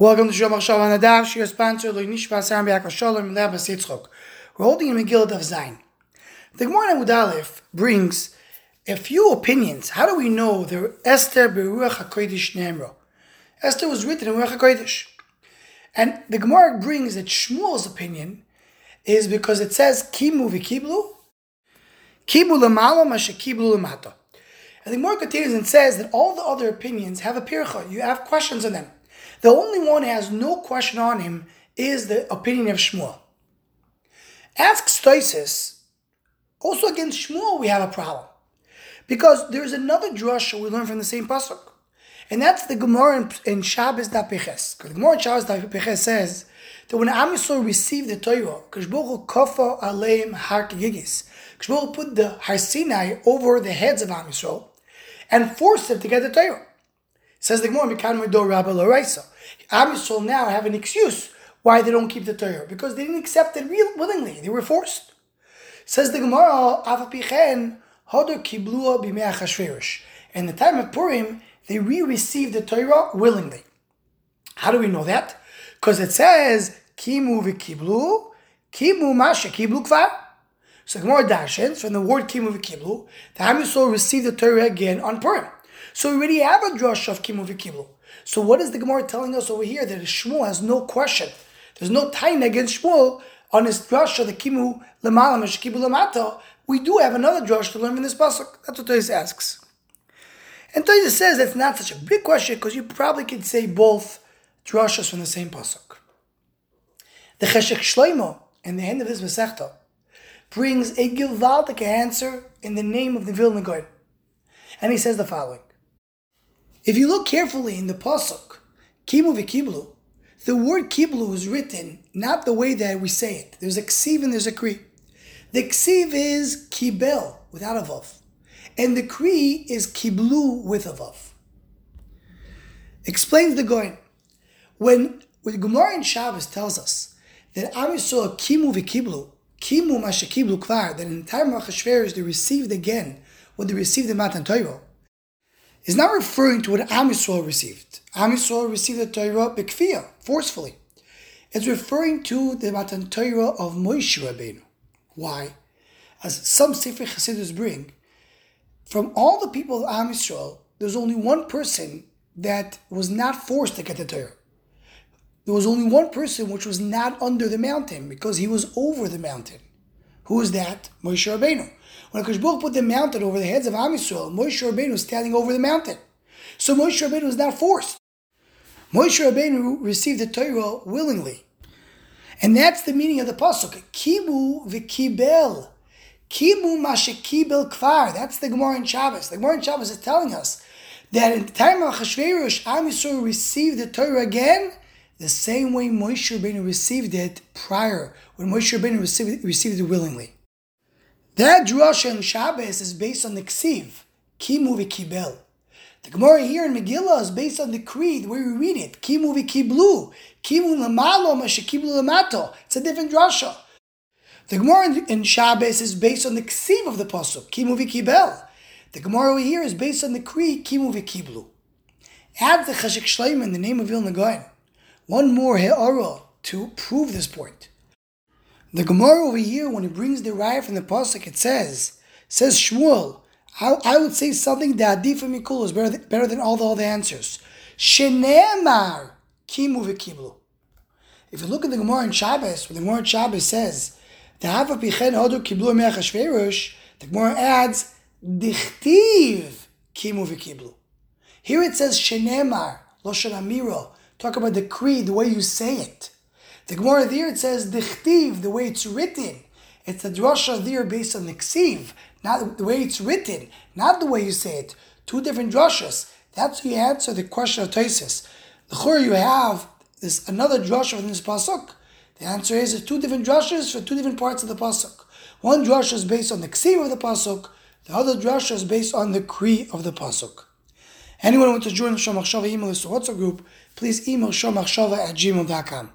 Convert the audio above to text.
Welcome to Shomach Shalom Nadav. Shir sponsor Lo Nishma Sam B'Yakov Shalom Lebas Yitzchok. We're holding in Megillah of Zayin. The Gemara in Aleph brings a few opinions. How do we know the Esther Beruach HaKodesh Nemro? Esther was written in Ruach HaKodesh. And the Gemara brings that Shmuel's opinion is because it says Kimu v'Kiblu, Kibu l'malo mashe Kiblu l'mato. And the Gemara continues and says that all the other opinions have a pircha. You have questions on them. The only one has no question on him is the opinion of Shmuel. Asks Tosfos, also against Shmuel we have a problem. Because there's another drasha we learn from the same pasuk. And that's the Gemara in, Shabbos Dapeches. The Gemara in Shabbos Dapeches says that when Am received the Torah, Kishbochu Kofa Aleim Har Kigigis, put the Har Sinai over the heads of Am and forced them to get the Torah. Says the Gemara, Mikan Medo Rabbi Loraisa. Am Yisrael now have an excuse why they don't keep the Torah because they didn't accept it real willingly; they were forced. Says the Gemara. In the time of Purim, they re-received the Torah willingly. How do we know that? Because it says Kimu v'Kiblu, Kimu Masha Kiblu Kvar. So Gemara Darshins from the word Kimu v'Kiblu, the Ham Yisrael received the Torah again on Purim. So we already have a drush of Kimu v'Kiblu. So what is the Gemara telling us over here? That Shmuel has no question. There's no time against Shmuel on his drush of the Kimu Lamalam and Kibu Lamata. We do have another drush to learn in this pasuk. That's what Tosfos asks. And Tosfos says that's not such a big question because you probably could say both drushas from the same pasuk. The Cheshek Shloimo, in the end of this Masechta, brings a Gilvaldic answer in the name of the Vilna Gaon. And he says the following. If you look carefully in the pasuk, kimu v'kiblu, the word kiblu is written not the way that we say it. There's a ksiv and there's a kri. The ksiv is kibel without a vav, and the kri is kiblu with a vav. Explains the Goin. When when Gemara in Shabbos tells us that Am Yisrael kimu v'kiblu, kimu masha kiblu kvar, that in the time of Achashverosh they received again what they received in Matan Torah, is not referring to what Am Yisrael received. Am Yisrael received the Torah bekfiyah, forcefully. It's referring to the Matan Torah of Moshe Rabbeinu. Why? As some Sefer Chassidus bring, from all the people of Am Yisrael, there's only one person that was not forced to get the Torah. There was only one person which was not under the mountain because he was over the mountain. Who is that? Moshe Rabbeinu. When Akash put the mountain over the heads of Am Yisrael, Moshe Rabbeinu was standing over the mountain. So Moshe Rabbeinu was not forced. Moshe Rabbeinu received the Torah willingly. And that's the meaning of the pasuk. Kibu v'kibel. Kibu mashekibel kvar. That's the Gemara in Shabbos. The Gemara in Shabbos is telling us that in the time of Achashverosh, Am Yisrael received the Torah again the same way Moshe Rabbeinu received it prior, when Moshe Rabbeinu received, received it willingly. That drasha in Shabbos is based on the ksiv, kimu v'kibel. The Gemara here in Megillah is based on the kri where we read it, kimu v'kiblu, kimu lamalo kiblu lamato. It's a different drasha. The Gemara in Shabbos is based on the ksiv of the pasuk, kimu v'kibel. The Gemara here is based on the kri, kimu v'kiblu. Add the cheshek shleim in the name of Vilna Gaon. One more he'ara to prove this point. The Gemara over here, when it brings the raya from the pasuk, it says, says Shmuel, I, I would say something that Adif Mikul is better, better than all the other answers. Shenemar kimu v'kiblu. If you look at the Gemara in Shabbos, when the Gemara in Shabbos says, the Hava pichen hodu kiblu me'achashverosh, the Gemara adds, dichtiv kimu v'kiblu. Here it says shenemar, lo amiro. Talk about the kri, the way you say it. The Gemara there it says dichtiv, the way it's written. It's a drasha there based on the ksiv, not the way it's written, not the way you say it. Two different drashas. That's how you answer the question of Tosfos. The chur you have is another drasha from this pasuk. The answer is there's two different drashas for two different parts of the pasuk. One drasha is based on the ksiv of the pasuk. The other drasha is based on the kri of the pasuk. Anyone who wants to join the Shomach Shava email or WhatsApp group, please email shomachshava at gmail.com.